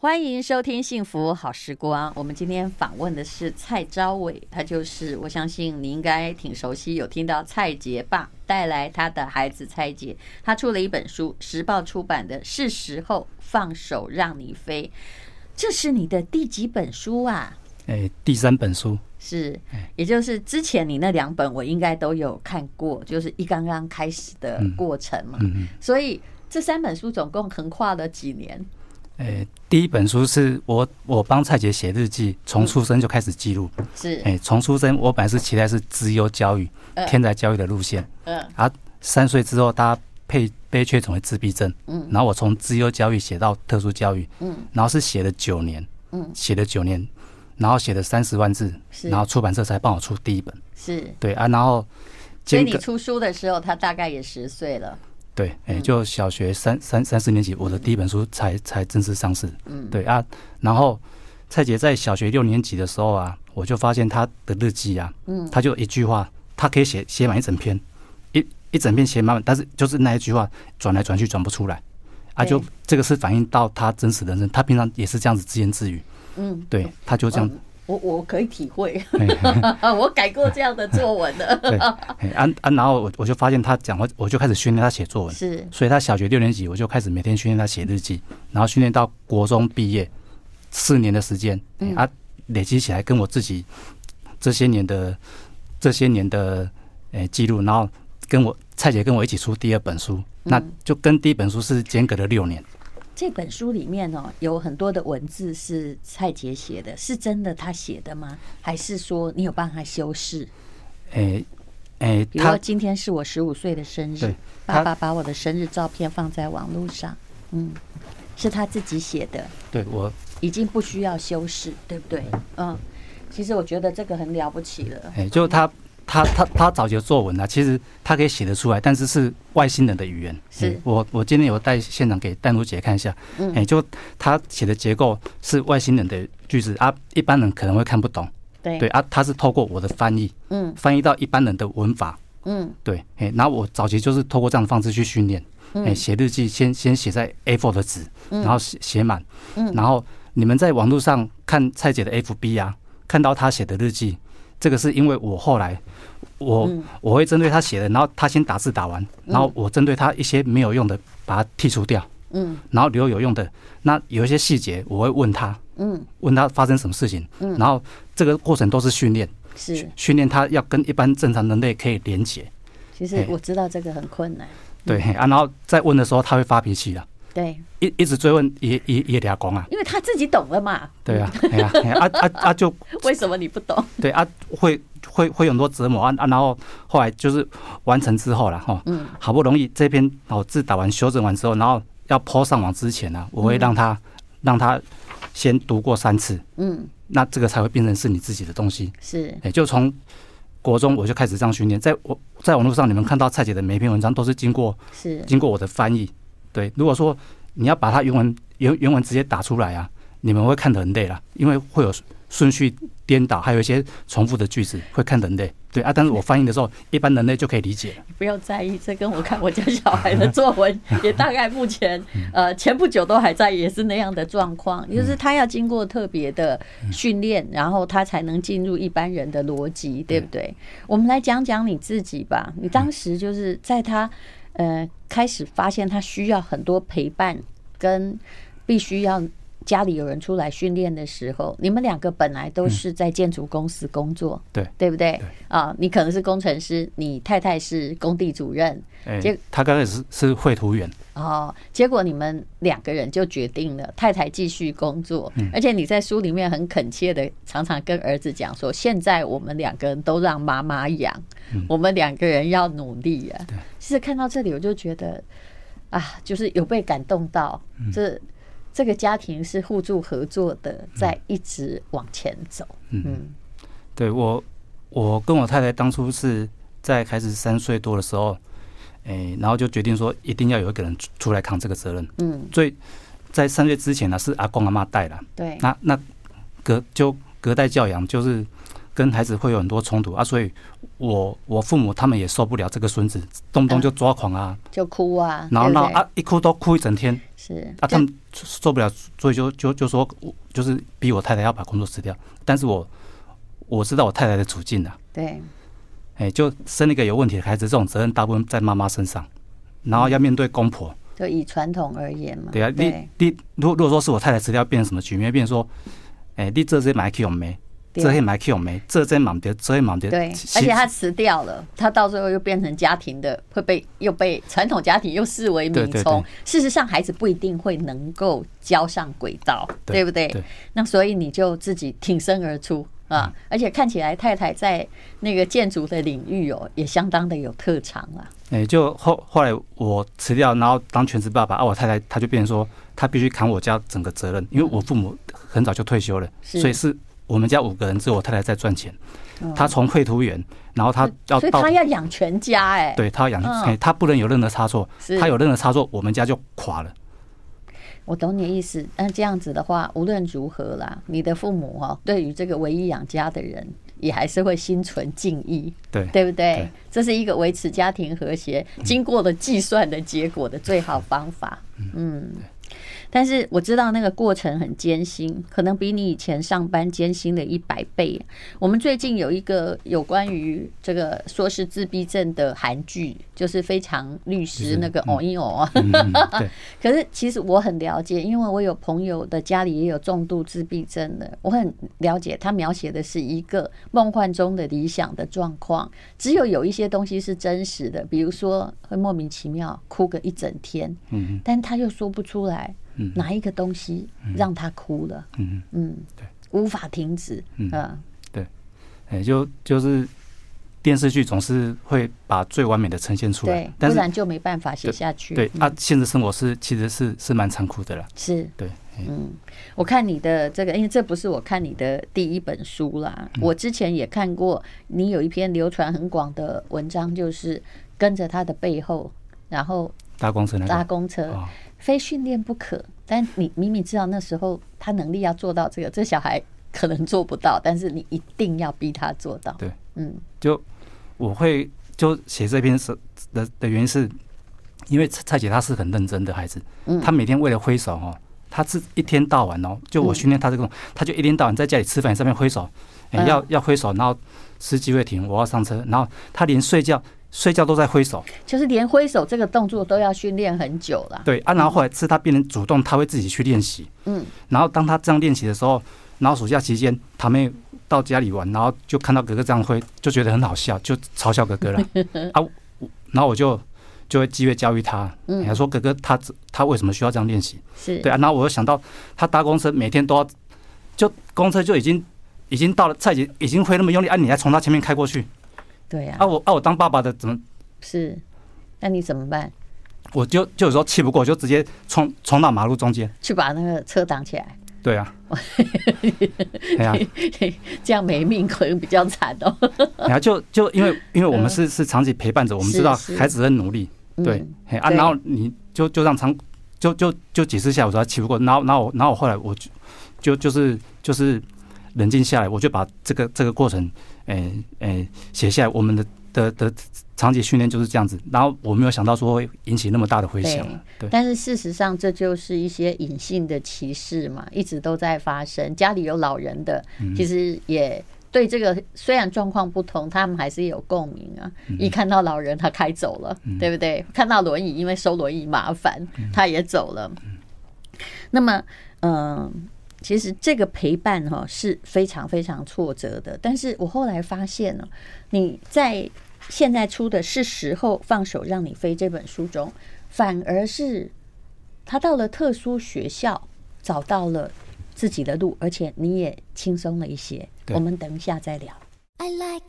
欢迎收听《幸福好时光》。我们今天访问的是蔡昭伟，他就是我相信你应该挺熟悉，有听到蔡杰爸带来他的孩子蔡杰，他出了一本书，时报出版的《是时候放手让你飞》，这是你的第几本书啊？哎，第三本书是，也就是之前你那两本我应该都有看过，就是一刚刚开始的过程嘛。嗯嗯。所以这三本书总共横跨了几年？诶、欸，第一本书是我我帮蔡杰写日记，从出生就开始记录。是，诶，从出生我本来是期待是资优教育、天才教育的路线。嗯。啊，三岁之后他配悲却成为自闭症。嗯。然后我从资优教育写到特殊教育。嗯。然后是写了九年。嗯。写了九年，然后写了三十万字，然后出版社才帮我出第一本。是。对啊，然后。所以你出书的时候，他大概也十岁了。对，哎、欸，就小学三三三四年级，我的第一本书才才正式上市。嗯，对啊，然后蔡洁在小学六年级的时候啊，我就发现他的日记啊，嗯，他就一句话，他可以写写满一整篇，一一整篇写满，但是就是那一句话转来转去转不出来，啊，就这个是反映到他真实的人生，他平常也是这样子自言自语。嗯，对，他就这样。我我可以体会，我改过这样的作文的。对，啊啊，然后我我就发现他讲话，我就开始训练他写作文。是，所以他小学六年级，我就开始每天训练他写日记，然后训练到国中毕业四年的时间，啊，累积起来跟我自己这些年的这些年的诶记录，然后跟我蔡姐跟我一起出第二本书，那就跟第一本书是间隔了六年。这本书里面哦，有很多的文字是蔡杰写的，是真的他写的吗？还是说你有帮他修饰？诶诶，比如说今天是我十五岁的生日，爸爸把我的生日照片放在网络上，嗯，是他自己写的。对，我已经不需要修饰，对不对？嗯，其实我觉得这个很了不起了。诶，就他。他他他早期的作文啊，其实他可以写得出来，但是是外星人的语言。是、嗯、我我今天有带现场给丹如姐看一下，嗯，哎，就他写的结构是外星人的句子啊，一般人可能会看不懂。对。对啊，他是透过我的翻译，嗯，翻译到一般人的文法，嗯，对，哎，然后我早期就是透过这样的方式去训练，哎，写日记先先写在 A4 的纸，然后写写满，嗯，然后你们在网络上看蔡姐的 FB 啊，看到她写的日记。这个是因为我后来，我我会针对他写的，然后他先打字打完，然后我针对他一些没有用的把它剔除掉，嗯，然后留有用的。那有一些细节我会问他，嗯，问他发生什么事情，嗯，然后这个过程都是训练，是。训练他要跟一般正常人类可以连接。其实我知道这个很困难，对啊，然后再问的时候他会发脾气的。对，一一直追问也也也俩讲啊，因为他自己懂了嘛。对啊，哎呀，啊啊啊就 为什么你不懂？对啊，会会会有很多折磨啊啊，然后后来就是完成之后了哈，嗯，好不容易这篇哦字打完修正完之后，然后要 po 上网之前呢，我会让他让他先读过三次，嗯，那这个才会变成是你自己的东西。是，哎，就从国中我就开始这样训练，在我在网络上你们看到蔡姐的每一篇文章都是经过是经过我的翻译。对，如果说你要把它原文原原文直接打出来啊，你们会看得很累了，因为会有顺序颠倒，还有一些重复的句子，会看得很累。对啊，但是我翻译的时候，一般人类就可以理解了。不要在意，这跟我看我家小孩的作文 也大概目前呃前不久都还在，也是那样的状况，就是他要经过特别的训练，然后他才能进入一般人的逻辑，对不对？我们来讲讲你自己吧，你当时就是在他。呃，开始发现他需要很多陪伴，跟必须要家里有人出来训练的时候，你们两个本来都是在建筑公司工作，对、嗯、对不对？啊，你可能是工程师，你太太是工地主任，欸、结他刚开始是绘图员哦，结果你们两个人就决定了，太太继续工作，嗯、而且你在书里面很恳切的，常常跟儿子讲说，现在我们两个人都让妈妈养，嗯、我们两个人要努力啊。其实看到这里，我就觉得啊，就是有被感动到。这这个家庭是互助合作的，在一直往前走。嗯，对我，我跟我太太当初是在开始三岁多的时候，哎，然后就决定说，一定要有一个人出来扛这个责任。嗯，所以在三岁之前呢，是阿公阿妈带了。对，那那隔就隔代教养，就是跟孩子会有很多冲突啊，所以我我父母他们也受不了这个孙子，动不动就抓狂啊，就哭啊，然后然后啊一哭都哭一整天，是啊，他们受不了，所以就就就说，就是逼我太太要把工作辞掉。但是我我知道我太太的处境啊，对，哎，就生了一个有问题的孩子，这种责任大部分在妈妈身上，然后要面对公婆。就以传统而言嘛，对啊，你你如果如果说是我太太辞掉，变成什么局面？变成说，哎，你这些买 Q 没？这些买 Q 没？这些忙的，这些忙的。对，而且他辞掉了，他到最后又变成家庭的，会被又被传统家庭又视为敏聪。事实上，孩子不一定会能够交上轨道，对不对？那所以你就自己挺身而出。啊，而且看起来太太在那个建筑的领域哦，也相当的有特长啊。哎，就后后来我辞掉，然后当全职爸爸啊，我太太她就变成说，她必须扛我家整个责任，因为我父母很早就退休了，所以是我们家五个人，只有我太太在赚钱。她从绘图员，然后她要，所以她要养全家哎，对，她要养，她不能有任何差错，她有任何差错，我们家就垮了。我懂你的意思，那这样子的话，无论如何啦，你的父母哈，对于这个唯一养家的人，也还是会心存敬意，对，对不对？对，这是一个维持家庭和谐、经过了计算的结果的最好方法，嗯。嗯但是我知道那个过程很艰辛，可能比你以前上班艰辛了一百倍。我们最近有一个有关于这个说是自闭症的韩剧，就是非常律师那个哦一哦。可是其实我很了解，因为我有朋友的家里也有重度自闭症的，我很了解他描写的是一个梦幻中的理想的状况。只有有一些东西是真实的，比如说会莫名其妙哭个一整天，嗯但他又说不出来。哪一个东西让他哭了？嗯。嗯，对，无法停止。嗯，对，哎，就就是电视剧总是会把最完美的呈现出来，不然就没办法写下去。对啊，现实生活是其实是是蛮残酷的了。是，对，嗯，我看你的这个，因为这不是我看你的第一本书啦，我之前也看过你有一篇流传很广的文章，就是跟着他的背后，然后搭公车，搭公车。非训练不可，但你明明知道那时候他能力要做到这个，这小孩可能做不到，但是你一定要逼他做到。对，嗯，就我会就写这篇是的的原因是，因为蔡姐她是很认真的孩子，嗯，她每天为了挥手哦，她是一天到晚哦，就我训练她这个，她就一天到晚在家里吃饭上面挥手，哎，要要挥手，然后司机会停，我要上车，然后她连睡觉。睡觉都在挥手，就是连挥手这个动作都要训练很久了。对啊，然后后来是他变成主动，他会自己去练习。嗯，然后当他这样练习的时候，然后暑假期间他们到家里玩，然后就看到哥哥这样挥，就觉得很好笑，就嘲笑哥哥了。啊，然后我就就会机会教育他，嗯，还说哥哥他他为什么需要这样练习？是对啊，然后我又想到他搭公车每天都要，就公车就已经已经到了，蔡姐已经挥那么用力，啊，你还从他前面开过去。对呀，啊我啊我当爸爸的怎么是？那你怎么办？我就就有时候气不过，就直接冲冲到马路中间去把那个车挡起来。对啊，对啊，这样没命可能比较惨哦。然后就就因为 因为我们是是长期陪伴着，我们知道孩子很努力，对，啊，然后你就就让长就就就几次下来，我说他气不过，然后然后我然后我后来我就就就是就是冷静下来，我就把这个这个过程。诶诶，写下来，我们的的的长期训练就是这样子。然后我没有想到说会引起那么大的回响。对，但是事实上这就是一些隐性的歧视嘛，一直都在发生。家里有老人的，其实也对这个虽然状况不同，他们还是有共鸣啊。一看到老人，他开走了，对不对？看到轮椅，因为收轮椅麻烦，他也走了。那么，嗯。其实这个陪伴哈是非常非常挫折的，但是我后来发现了，你在现在出的是时候放手让你飞这本书中，反而是他到了特殊学校找到了自己的路，而且你也轻松了一些。我们等一下再聊。I like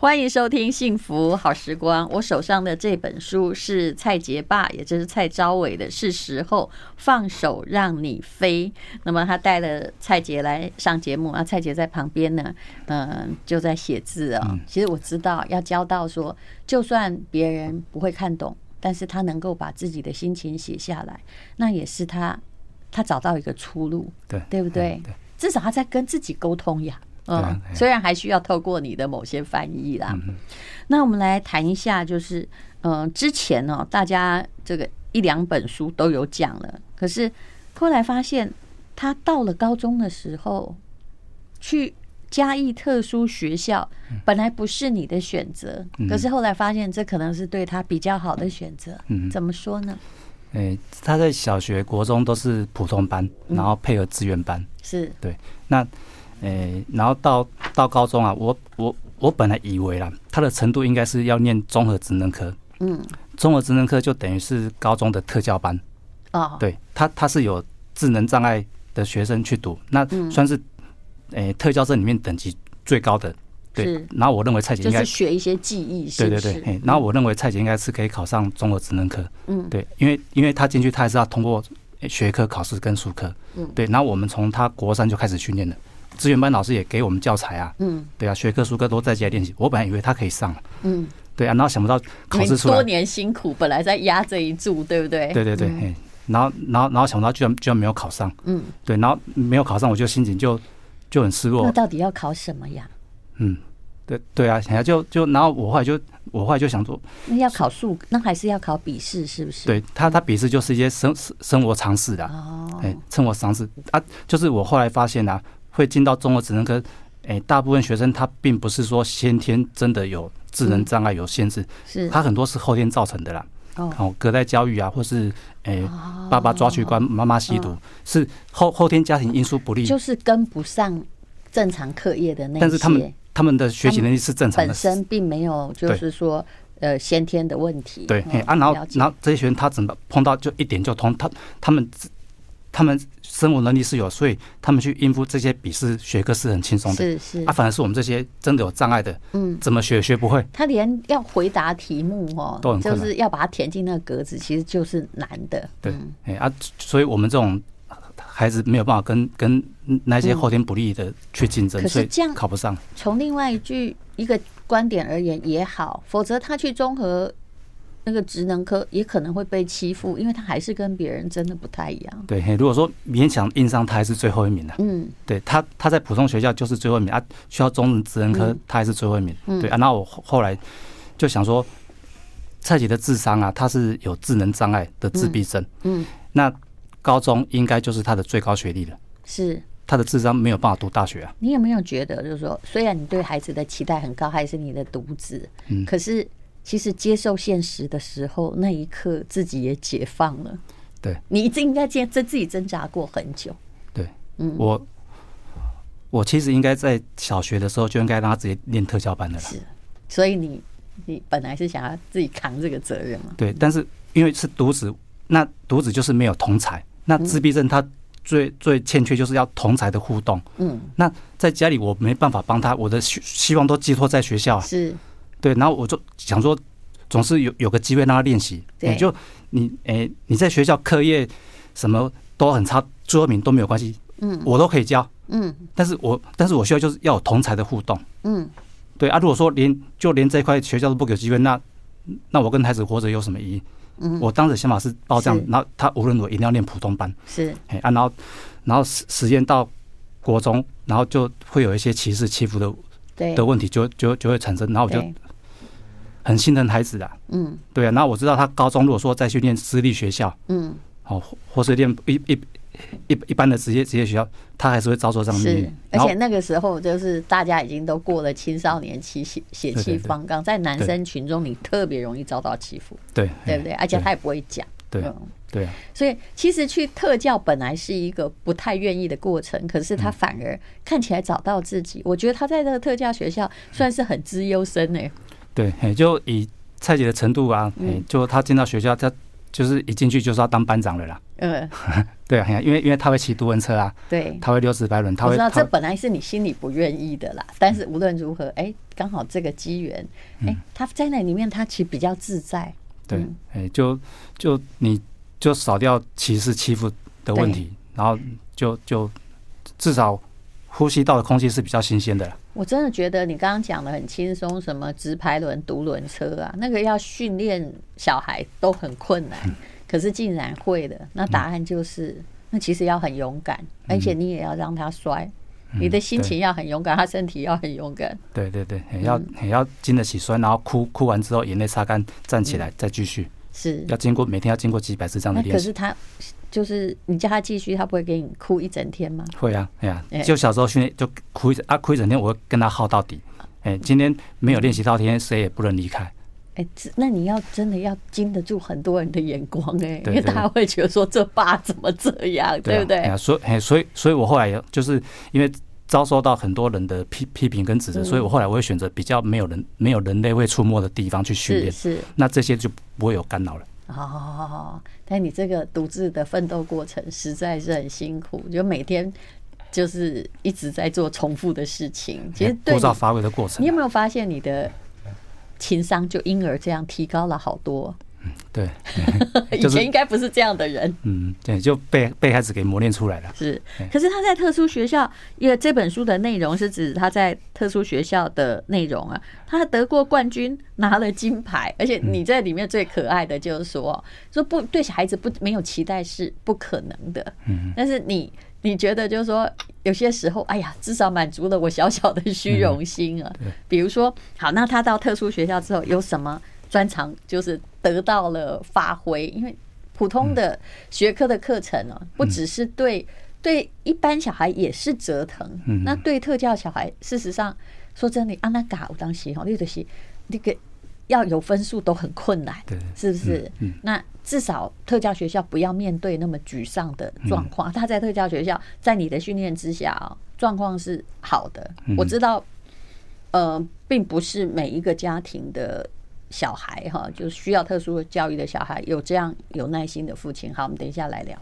欢迎收听《幸福好时光》。我手上的这本书是蔡杰爸，也就是蔡昭伟的《是时候放手让你飞》。那么他带了蔡杰来上节目啊，蔡杰在旁边呢，嗯，就在写字啊。其实我知道要教到说，就算别人不会看懂，但是他能够把自己的心情写下来，那也是他他找到一个出路，对，对不对？至少他在跟自己沟通呀。嗯，虽然还需要透过你的某些翻译啦。那我们来谈一下，就是嗯，之前呢，大家这个一两本书都有讲了，可是后来发现他到了高中的时候去。嘉义特殊学校本来不是你的选择，可是后来发现这可能是对他比较好的选择。嗯，怎么说呢？诶，他在小学、国中都是普通班，然后配合资源班。是对。那诶，然后到到高中啊，我我我本来以为啦，他的程度应该是要念综合职能科。嗯，综合职能科就等于是高中的特教班。哦，对他他是有智能障碍的学生去读，那算是。诶、欸，特教生里面等级最高的，对。然后我认为蔡姐应该学一些技艺，对对对。诶，然后我认为蔡姐应该是可以考上综合职能科，嗯，对，因为因为他进去，他还是要通过学科考试跟术科，嗯，对。然后我们从他国三就开始训练了，资源班老师也给我们教材啊，嗯，对啊，学科书科都在家练习。我本来以为他可以上，嗯，对啊，然后想不到考试出来，多年辛苦，本来在压这一注，对不对？对对对，诶，然后然后然后想不到居然居然没有考上，嗯，对，然后没有考上，我就心情就。就很失落。那到底要考什么呀？嗯，对对啊，想要就就然后我后来就我后来就想说，那要考数，那还是要考笔试，是不是？对他，他笔试就是一些生生活常识的哦，哎，生活常识啊，就是我后来发现啊，会进到综合职能科，哎，大部分学生他并不是说先天真的有智能障碍有限制，是他很多是后天造成的啦。哦，隔代教育啊，或是诶，爸爸抓去关，妈妈吸毒，是后后天家庭因素不利，就是跟不上正常课业的那些。但是他们他们的学习能力是正常的，本身并没有就是说呃先天的问题。对，啊，然后然后这些学生他怎么碰到就一点就通，他他们。他们生活能力是有，所以他们去应付这些笔试学科是很轻松的。是是，啊，反而是我们这些真的有障碍的，嗯，怎么学也学不会。他连要回答题目哦，都很，就是要把它填进那个格子，其实就是难的。对，哎啊，所以我们这种孩子没有办法跟跟那些后天不利的去竞争，所以这样考不上。从另外一句一个观点而言也好，否则他去综合。那个职能科也可能会被欺负，因为他还是跟别人真的不太一样。对，如果说勉强硬上，他还是最后一名的。嗯，对他，他在普通学校就是最后一名啊，需要综合职能科，他还是最后一名。对啊，那我后来就想说，蔡姐的智商啊，他是有智能障碍的自闭症。嗯，那高中应该就是他的最高学历了。是，他的智商没有办法读大学啊。你有没有觉得，就是说，虽然你对孩子的期待很高，还是你的独子，嗯，可是。其实接受现实的时候，那一刻自己也解放了。对，你一直应该挣自己挣扎过很久。对，嗯，我我其实应该在小学的时候就应该让他直接练特教班的了。是，所以你你本来是想要自己扛这个责任嘛？对，但是因为是独子，那独子就是没有同才，那自闭症他最最欠缺就是要同才的互动。嗯，那在家里我没办法帮他，我的希希望都寄托在学校啊。是。对，然后我就想说，总是有有个机会让他练习。你就你诶，你在学校课业什么都很差，最后一名都没有关系。嗯，我都可以教。嗯，但是我但是我需要就是要有同才的互动。嗯，对啊，如果说连就连这块学校都不给机会，那那我跟孩子活着有什么意义？嗯，我当时想法是报这样，然后他无论如何一定要练普通班。是，哎啊，然后然后实实验到国中，然后就会有一些歧视欺负的的问题就就就会产生，然后我就。很心疼孩子的，嗯，对啊，那我知道他高中如果说再去念私立学校，嗯，哦，或是念一一一一般的职业职业学校，他还是会遭受这样的命运。而且那个时候就是大家已经都过了青少年期，血血气方刚，在男生群中你特别容易遭到欺负，对对不对？而且他也不会讲，对对啊。所以其实去特教本来是一个不太愿意的过程，可是他反而看起来找到自己。我觉得他在这个特教学校算是很资优生呢。对，哎，就以蔡姐的程度啊，哎，就她进到学校，她就是一进去就是要当班长了啦。嗯，对啊，因为因为他会骑独轮车啊，对，他会溜直排轮，他会。知道这本来是你心里不愿意的啦，但是无论如何，哎，刚好这个机缘，哎，他在那里面，他其实比较自在。对，哎，就就你就少掉歧视欺负的问题，然后就就至少呼吸到的空气是比较新鲜的。我真的觉得你刚刚讲的很轻松，什么直排轮、独轮车啊，那个要训练小孩都很困难，可是竟然会的，那答案就是那其实要很勇敢，而且你也要让他摔。嗯、你的心情要很勇敢，他身体要很勇敢。对对对，也要也要经得起摔，然后哭哭完之后眼泪擦干，站起来再继续。是要经过每天要经过几百次这样的练习。可是他就是你叫他继续，他不会给你哭一整天吗？会啊，哎呀，就小时候训练就哭一整啊哭一整天，我会跟他耗到底。哎，今天没有练习到天，谁也不能离开。哎，那你要真的要经得住很多人的眼光哎，因为他会觉得说这爸怎么这样，对不对？所以哎，所以所以我后来就是因为遭受到很多人的批批评跟指责，所以我后来我会选择比较没有人没有人类会出没的地方去训练，是那这些就不会有干扰了。哦，但你这个独自的奋斗过程实在是很辛苦，就每天就是一直在做重复的事情。其实枯燥乏味的过程，你有没有发现你的情商就因而这样提高了好多？嗯，对，以前应该不是这样的人。嗯，对，就被被孩子给磨练出来了。是，可是他在特殊学校，因为这本书的内容是指他在特殊学校的内容啊。他得过冠军，拿了金牌，而且你在里面最可爱的就是说，说不对小孩子不没有期待是不可能的。嗯，但是你你觉得就是说，有些时候，哎呀，至少满足了我小小的虚荣心啊。比如说，好，那他到特殊学校之后有什么？专长就是得到了发挥，因为普通的学科的课程哦，不只是对对一般小孩也是折腾，那对特教小孩，事实上说真的，阿那嘎我当时哈，那个是那个要有分数都很困难，是不是？那至少特教学校不要面对那么沮丧的状况。他在特教学校，在你的训练之下啊，状况是好的。我知道，呃，并不是每一个家庭的。小孩哈，就需要特殊教育的小孩，有这样有耐心的父亲。好，我们等一下来聊。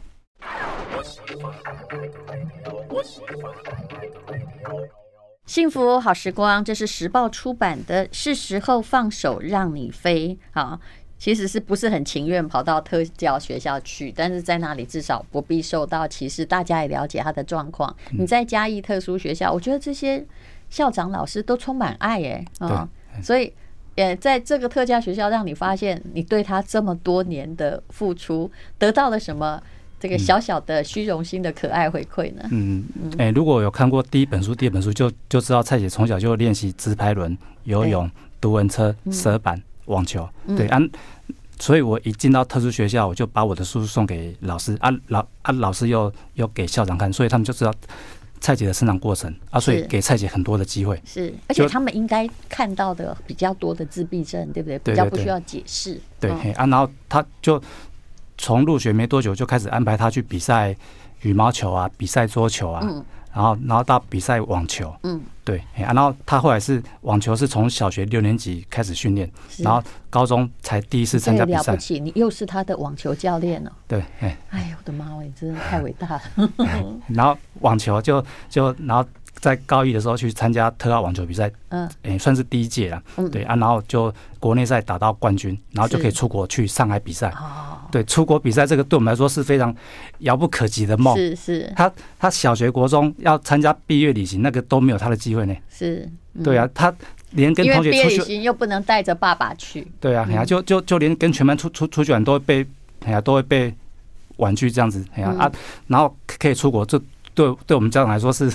幸福好时光，这是时报出版的，是时候放手让你飞。好，其实是不是很情愿跑到特教学校去？但是在那里至少不必受到歧视，大家也了解他的状况。你在嘉义特殊学校，我觉得这些校长老师都充满爱耶啊，所以。也在这个特教学校，让你发现你对他这么多年的付出得到了什么？这个小小的虚荣心的可爱回馈呢？嗯嗯，哎，如果有看过第一本书、第二本书，就就知道蔡姐从小就练习直排轮、游泳、独轮车、蛇板、网球。对啊，所以我一进到特殊学校，我就把我的书送给老师啊，老啊老师又又给校长看，所以他们就知道。蔡姐的生长过程啊，所以给蔡姐很多的机会。是，而且他们应该看到的比较多的自闭症，对不对？比较不需要解释。对啊，然后他就从入学没多久就开始安排他去比赛羽毛球啊，比赛桌球啊。嗯。然后，然后到比赛网球，嗯，对，然后他后来是网球是从小学六年级开始训练，然后高中才第一次参加比赛。了不起，你又是他的网球教练哦。对，哎，哎呦我的妈喂，真的太伟大了。然后网球就就然后。在高一的时候去参加特奥网球比赛，嗯，也算是第一届了，嗯，对啊，然后就国内赛打到冠军，然后就可以出国去上海比赛，哦，对，出国比赛这个对我们来说是非常遥不可及的梦，是是，他他小学国中要参加毕业旅行，那个都没有他的机会呢，是，对啊，他连跟同学出去旅行又不能带着爸爸去，对啊，哎呀，就就就连跟全班出出出去玩都会被，哎呀，都会被婉拒这样子，哎呀啊，然后可以出国，这对对我们家长来说是。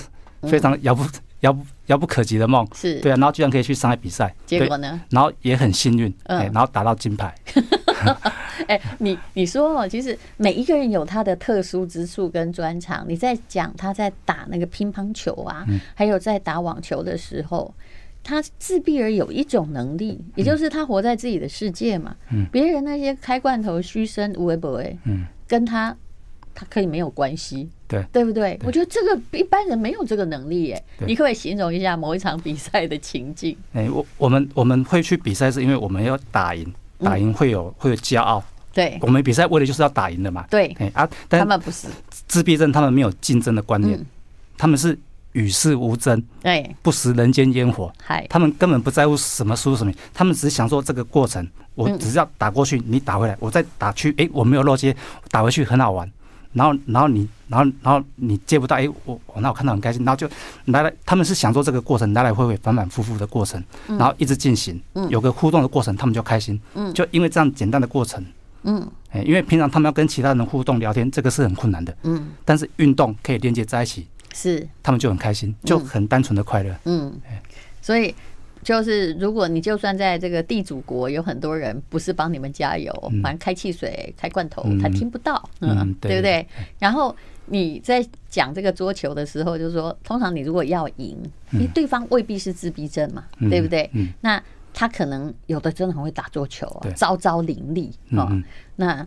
非常遥不遥不遥不可及的梦，是对啊，然后居然可以去上海比赛，结果呢？然后也很幸运，哎，然后打到金牌。哎，你你说哦，其实每一个人有他的特殊之处跟专长。你在讲他在打那个乒乓球啊，还有在打网球的时候，他自闭而有一种能力，也就是他活在自己的世界嘛。嗯，别人那些开罐头、嘘声、无为不为，嗯，跟他。他可以没有关系，对对不对？我觉得这个一般人没有这个能力耶。你可不可以形容一下某一场比赛的情境？哎，我我们我们会去比赛，是因为我们要打赢，打赢会有会有骄傲。对，我们比赛为的就是要打赢的嘛。对，哎啊，但他们不是自闭症，他们没有竞争的观念，他们是与世无争，哎，不食人间烟火。嗨，他们根本不在乎什么输什么，他们只是享受这个过程。我只是要打过去，你打回来，我再打去，哎，我没有落街，打回去很好玩。然后，然后你，然后，然后你接不到，哎，我，那我看到很开心。然后就来来，他们是享受这个过程，来来回回、反反复复的过程，然后一直进行，有个互动的过程，他们就开心。就因为这样简单的过程，嗯，哎，因为平常他们要跟其他人互动聊天，这个是很困难的，嗯，但是运动可以连接在一起，是，他们就很开心，就很单纯的快乐，嗯，所以。就是，如果你就算在这个地主国，有很多人不是帮你们加油，反正开汽水、开罐头，他听不到，嗯，对不对？然后你在讲这个桌球的时候，就是说，通常你如果要赢，因为对方未必是自闭症嘛，对不对？那他可能有的真的很会打桌球啊，招招伶俐啊。那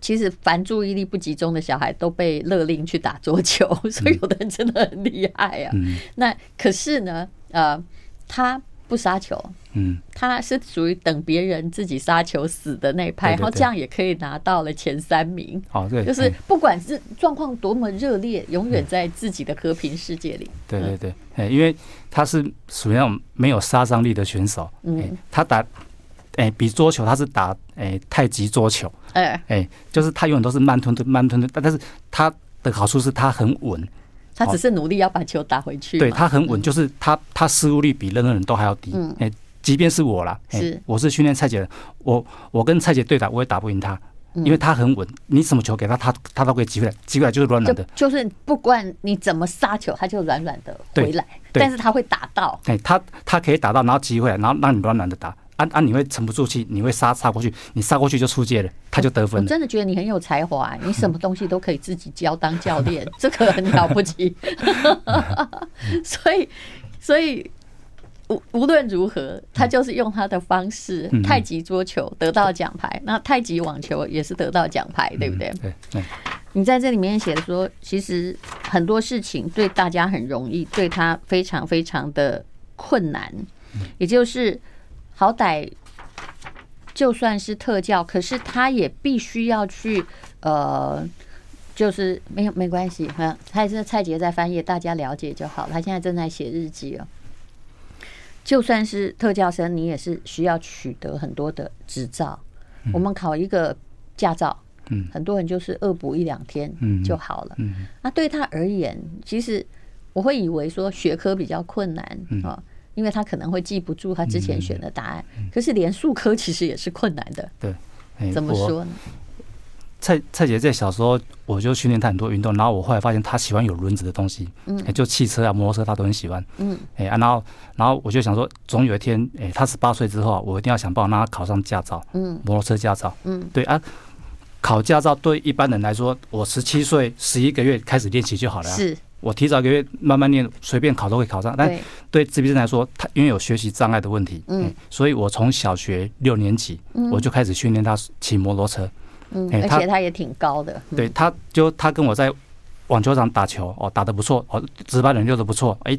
其实凡注意力不集中的小孩都被勒令去打桌球，所以有的人真的很厉害啊。那可是呢，呃，他。不杀球，嗯，他是属于等别人自己杀球死的那一派，然后这样也可以拿到了前三名。哦，对，就是不管是状况多么热烈，永远在自己的和平世界里。对对对，哎，因为他是属于那种没有杀伤力的选手。嗯，他打，哎，比桌球他是打，哎，太极桌球。哎哎，就是他永远都是慢吞吞、慢吞吞，但但是他的好处是他很稳。他只是努力要把球打回去。对，他很稳，就是他他失误率比任何人都还要低。哎，即便是我啦，是我是训练蔡姐的，我我跟蔡姐对打，我也打不赢他，因为他很稳。你什么球给他，他他都可以击回来，击回来就是软软的。就是不管你怎么杀球，他就软软的回来。但是他会打到。哎，他他可以打到，然后击回来，然后让你软软的打。啊啊！你会沉不住气，你会杀杀过去，你杀过去就出界了，他就得分了。我真的觉得你很有才华，你什么东西都可以自己教当教练，这个很了不起。所以，所以无无论如何，他就是用他的方式，太极桌球得到奖牌，那太极网球也是得到奖牌，对不对？对对。你在这里面写的说，其实很多事情对大家很容易，对他非常非常的困难，也就是。好歹就算是特教，可是他也必须要去呃，就是没有没关系，哈，他也是蔡杰在翻译，大家了解就好。他现在正在写日记哦。就算是特教生，你也是需要取得很多的执照。我们考一个驾照，嗯，很多人就是恶补一两天就好了。那对他而言，其实我会以为说学科比较困难啊。因为他可能会记不住他之前选的答案，可是连数科其实也是困难的。对，怎么说呢？蔡蔡姐在小时候我就训练她很多运动，然后我后来发现她喜欢有轮子的东西，嗯，就汽车啊、摩托车她都很喜欢，嗯，哎啊，然后然后我就想说，总有一天，哎，他十八岁之后，我一定要想办法让他考上驾照，嗯，摩托车驾照，嗯，对啊，考驾照对一般人来说，我十七岁十一个月开始练习就好了，是。我提早一个月慢慢练，随便考都会考上。但对。自闭症来说，他因为有学习障碍的问题，嗯，所以我从小学六年级我就开始训练他骑摩托车，嗯，而且他也挺高的。对，他就他跟我在网球场打球，哦，打得不错，哦，直拍轮溜得不错，哎，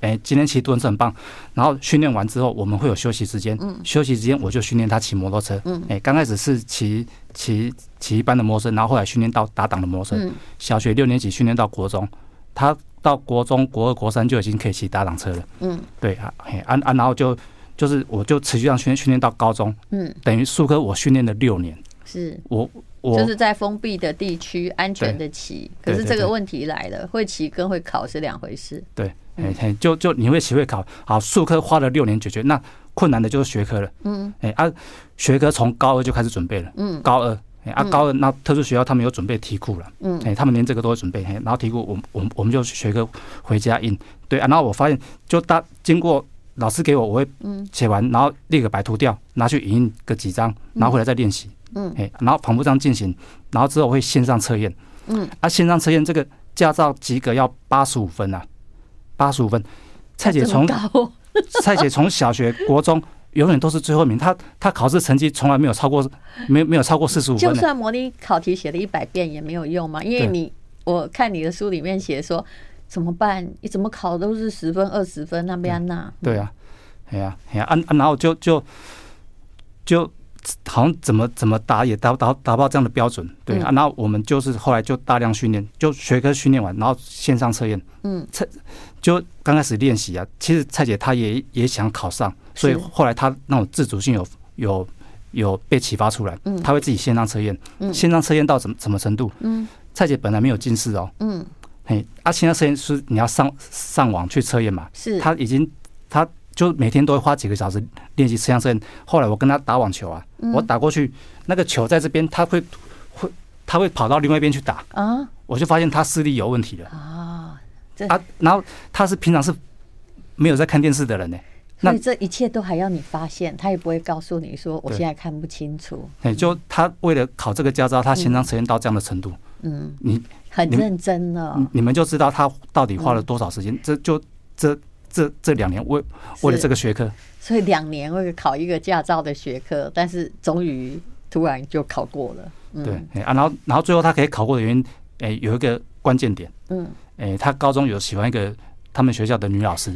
哎，今天骑蹲是很棒。然后训练完之后，我们会有休息时间，嗯，休息时间我就训练他骑摩托车，嗯，哎，刚开始是骑骑骑一般的摩托车，然后后来训练到打档的摩托车，小学六年级训练到国中。他到国中、国二、国三就已经可以骑打档车了。嗯，对啊，嘿，啊啊，然后就就是我就持续让训练训练到高中。嗯，等于术科我训练了六年。是，我我就是在封闭的地区安全的骑。可是这个问题来了，会骑跟会考是两回事。对，嘿嘿，就就你会骑会考，好，术科花了六年解决，那困难的就是学科了。嗯，哎啊，学科从高二就开始准备了。嗯，高二。啊，高二那特殊学校他们有准备题库了，嗯，哎，他们连这个都会准备，嘿然后题库我我我们就学个回家印，对啊，然后我发现就大经过老师给我，我会写完，然后列个白图掉，拿去影印个几张，拿回来再练习，嗯，哎，然后反复这样进行，然后之后会线上测验，嗯，啊，线上测验这个驾照及格要八十五分啊，八十五分，蔡姐从 蔡姐从小学国中。永远都是最后一名，他他考试成绩从来没有超过，没没有超过四十五分。就算模拟考题写了一百遍也没有用嘛，因为你我看你的书里面写说怎么办？你怎么考都是十分二十分那边那。对啊，哎呀哎呀，啊啊，然后就就就好像怎么怎么答也达达达不到这样的标准，对啊，然后我们就是后来就大量训练，就学科训练完，然后线上测验，嗯，测就刚开始练习啊，其实蔡姐她也也想考上。所以后来她那种自主性有有有被启发出来，嗯，她会自己线上测验，线上测验到什么什么程度？嗯。蔡姐本来没有近视哦，嗯，嘿，啊，线上测验是你要上上网去测验嘛，是，她已经他就每天都会花几个小时练习持枪射击。后来我跟他打网球啊，我打过去，那个球在这边，他会会他会跑到另外一边去打啊，我就发现他视力有问题了啊啊，然后他是平常是没有在看电视的人呢。所以这一切都还要你发现，他也不会告诉你说我现在看不清楚。哎，就他为了考这个驾照，他现场实验到这样的程度。嗯，你很认真了。你们就知道他到底花了多少时间。这就这这这两年为为了这个学科，所以两年为了考一个驾照的学科，但是终于突然就考过了。对，啊，然后然后最后他可以考过的原因，哎，有一个关键点。嗯，哎，他高中有喜欢一个。他们学校的女老师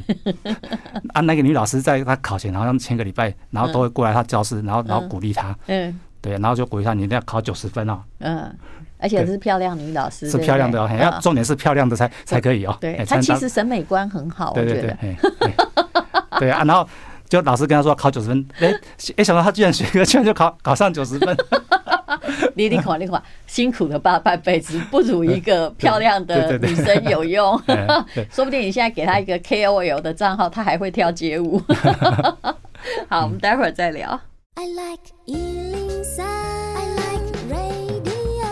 啊，那个女老师在他考前好像前个礼拜，然后都会过来他教室，然后然后鼓励他，嗯，对，然后就鼓励他，你一定要考九十分哦，嗯，而且是漂亮女老师，是漂亮的哦，要重点是漂亮的才才可以哦，对，她其实审美观很好，对对对，对啊，然后就老师跟他说考九十分，哎哎，想到他居然学个，居然就考考上九十分。你你看你看，辛苦了大半辈子，不如一个漂亮的女生有用。说不定你现在给她一个 KOL 的账号，她还会跳街舞。好，我们待会儿再聊。I like 103. I like radio.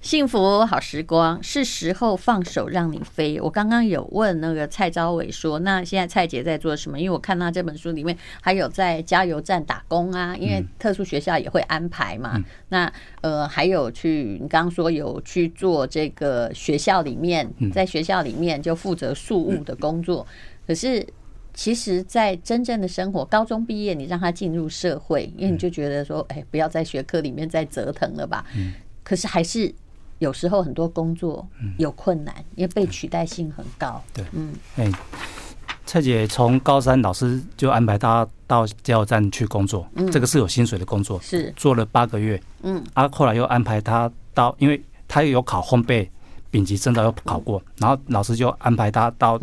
幸福好时光，是时候放手让你飞。我刚刚有问那个蔡昭伟说，那现在蔡姐在做什么？因为我看到这本书里面还有在加油站打工啊，因为特殊学校也会安排嘛。那呃，还有去你刚刚说有去做这个学校里面，在学校里面就负责庶务的工作。可是其实，在真正的生活，高中毕业你让他进入社会，因为你就觉得说，哎，不要在学科里面再折腾了吧。嗯可是还是。有时候很多工作有困难，因为被取代性很高。对，嗯，哎，蔡姐从高三老师就安排她到加油站去工作，这个是有薪水的工作，是做了八个月。嗯，啊，后来又安排她到，因为她又有考烘焙。丙级证照又考过，然后老师就安排他到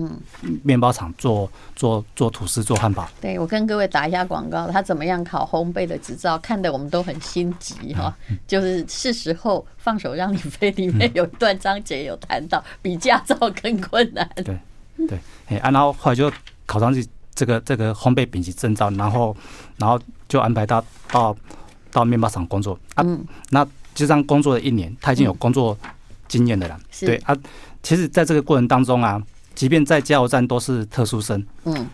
面包厂做做做吐司、做汉堡。对，我跟各位打一下广告，他怎么样考烘焙的执照，看得我们都很心急哈。就是是时候放手让你飞，里面有一段章节有谈到 比驾照更困难。对对，哎，然后后来就考上去这个这个烘焙丙级证照，然后然后就安排他到到面包厂工作啊。那就这样工作了一年，他已经有工作。经验的啦，对啊，其实在这个过程当中啊，即便在加油站都是特殊生，嗯，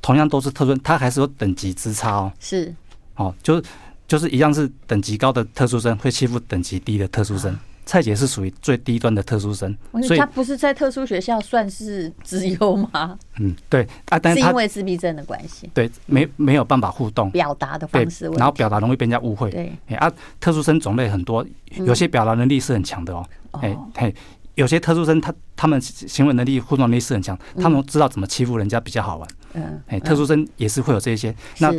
同样都是特殊生，他还是有等级之差哦。是，哦，就是就是一样是等级高的特殊生会欺负等级低的特殊生。蔡姐是属于最低端的特殊生，所以她不是在特殊学校算是 资优吗？嗯，对啊，但是因为自闭症的关系，对，没没有办法互动，表达的方式，然后表达容易被人家误会。对，啊，特殊生种类很多，有些表达能力是很强的哦。哎嘿，有些特殊生他他们行为能力、互动能力是很强，他们知道怎么欺负人家比较好玩。嗯，哎，特殊生也是会有这些。那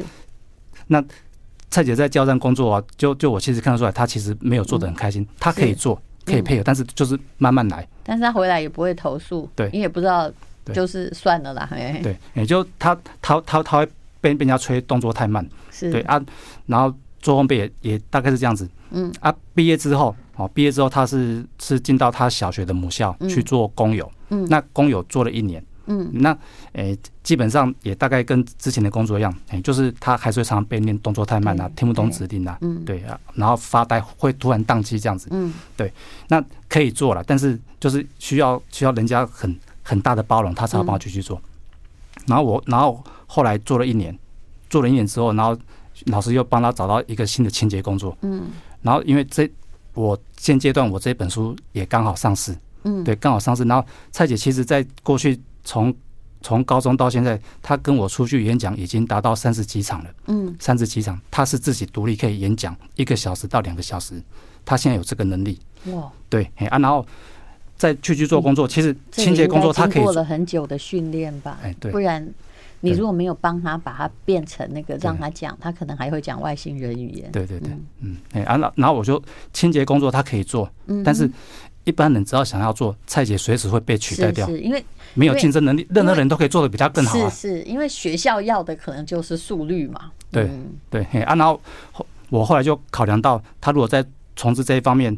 那蔡姐在交战工作啊，就就我其实看得出来，她其实没有做的很开心。她可以做，可以配合，但是就是慢慢来。但是她回来也不会投诉，对，你也不知道，就是算了啦。对，也就她她她她会被被人家催动作太慢，是对啊，然后做烘焙也也大概是这样子。嗯啊，毕业之后。哦，毕业之后他是是进到他小学的母校去做工友，嗯，那工友做了一年，嗯，那诶、欸、基本上也大概跟之前的工作一样，诶、欸，就是他还是会常常被念动作太慢啊，听不懂指令啊，嗯，对啊，然后发呆会突然宕机这样子，嗯，对，那可以做了，但是就是需要需要人家很很大的包容，他才要帮我继续做。然后我然后后来做了一年，做了一年之后，然后老师又帮他找到一个新的清洁工作，嗯，然后因为这。我现阶段我这本书也刚好上市，嗯，对，刚好上市。然后蔡姐其实在过去从从高中到现在，他跟我出去演讲已经达到三十几场了，嗯，三十几场，他是自己独立可以演讲一个小时到两个小时，他现在有这个能力，哇，对，啊，然后再去去做工作，其实清洁工作他可以做了很久的训练吧，哎，对，不然。你如果没有帮他把它变成那个让他讲，他可能还会讲外星人语言。对对对，嗯，哎啊，然后我就清洁工作他可以做，但是一般人只要想要做，蔡姐随时会被取代掉，是因为没有竞争能力，任何人都可以做的比他更好。是是，因为学校要的可能就是速率嘛。对对，啊，然后我后来就考量到，他如果在从事这一方面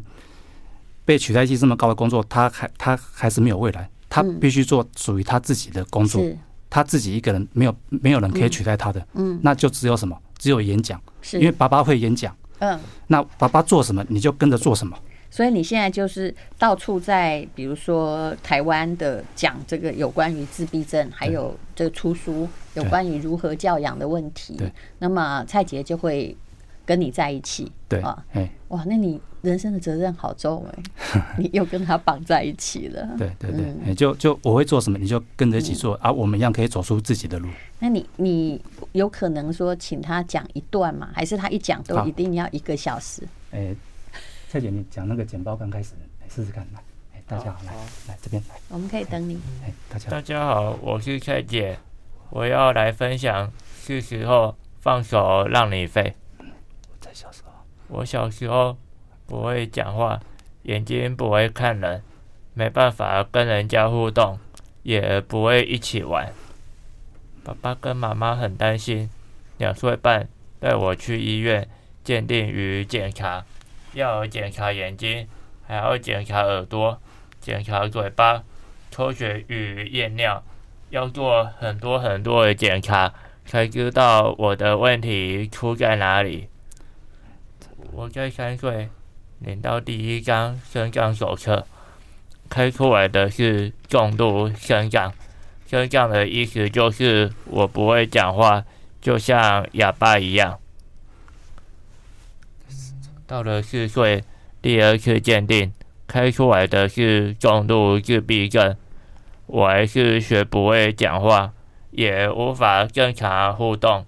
被取代性这么高的工作，他还他还是没有未来，他必须做属于他自己的工作。他自己一个人没有没有人可以取代他的，嗯，那就只有什么？只有演讲，因为爸爸会演讲，嗯，那爸爸做什么你就跟着做什么。所以你现在就是到处在，比如说台湾的讲这个有关于自闭症，还有这个出书有关于如何教养的问题。对，那么蔡杰就会跟你在一起。对啊，哎，哇，那你人生的责任好重哎，你又跟他绑在一起了。对对对，就就我会做什么，你就跟着一起做啊，我们一样可以走出自己的路。那你你有可能说请他讲一段吗？还是他一讲都一定要一个小时？哎。蔡姐，你讲那个简报刚开始，来试试看，来，哎，大家好，来，来这边来，我们可以等你。哎，大家大家好，我是蔡姐，我要来分享是时候放手让你飞。我在小时候，我小时候不会讲话，眼睛不会看人，没办法跟人家互动，也不会一起玩。爸爸跟妈妈很担心，两岁半带我去医院鉴定与检查。要检查眼睛，还要检查耳朵，检查嘴巴，抽血与验尿，要做很多很多的检查，才知道我的问题出在哪里。我在三岁领到第一张身障手册，开出来的是重度身障。身障的意思就是我不会讲话，就像哑巴一样。到了四岁，第二次鉴定，开出来的是重度自闭症。我还是学不会讲话，也无法正常互动，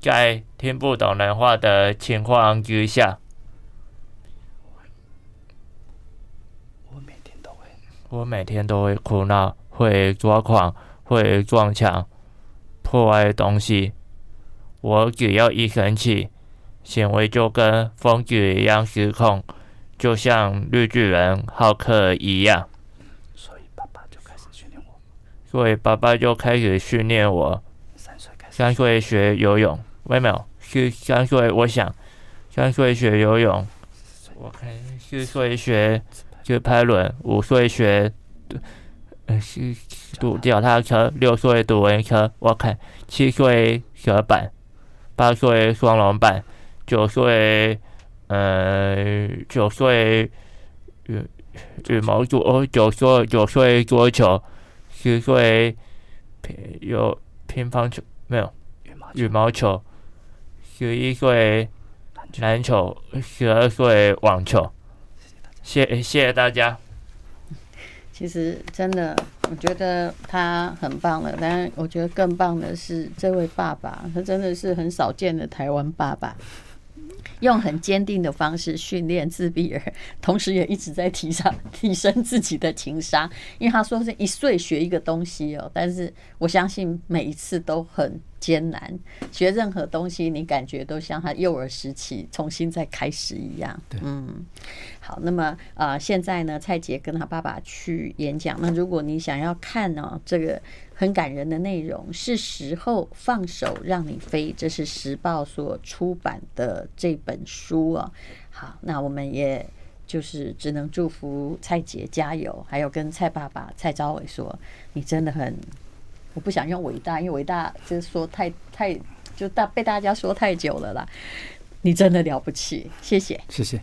在听不懂人话的情况之下，我每天都会，我每天都会哭闹，会抓狂，会撞墙，破坏东西。我只要一生气。行为就跟疯子一样失控，就像绿巨人浩克一样。所以爸爸就开始训练我。所以爸爸就开始训练我。三岁开始。三岁学游泳，没有，是三岁。我想，三岁学游泳。我看四岁学就拍轮，五岁学，呃是读脚踏车，六岁读文车。我看七岁学板，八岁双龙板。九岁，呃，九岁羽羽毛球，哦，九岁九岁桌球，十岁乒有乒乓球没有？羽毛球，十一岁篮球，十二岁网球。谢谢谢大家。其实真的，我觉得他很棒了，但我觉得更棒的是这位爸爸，他真的是很少见的台湾爸爸。用很坚定的方式训练自闭儿，同时也一直在提倡提升自己的情商。因为他说是一岁学一个东西哦，但是我相信每一次都很艰难。学任何东西，你感觉都像他幼儿时期重新再开始一样。嗯，好，那么呃，现在呢，蔡杰跟他爸爸去演讲。那如果你想要看呢，这个。很感人的内容，是时候放手让你飞。这是时报所出版的这本书啊。好，那我们也就是只能祝福蔡姐加油，还有跟蔡爸爸蔡昭伟说，你真的很，我不想用伟大，因为伟大就是说太太就大被大家说太久了啦。你真的了不起，谢谢，谢谢。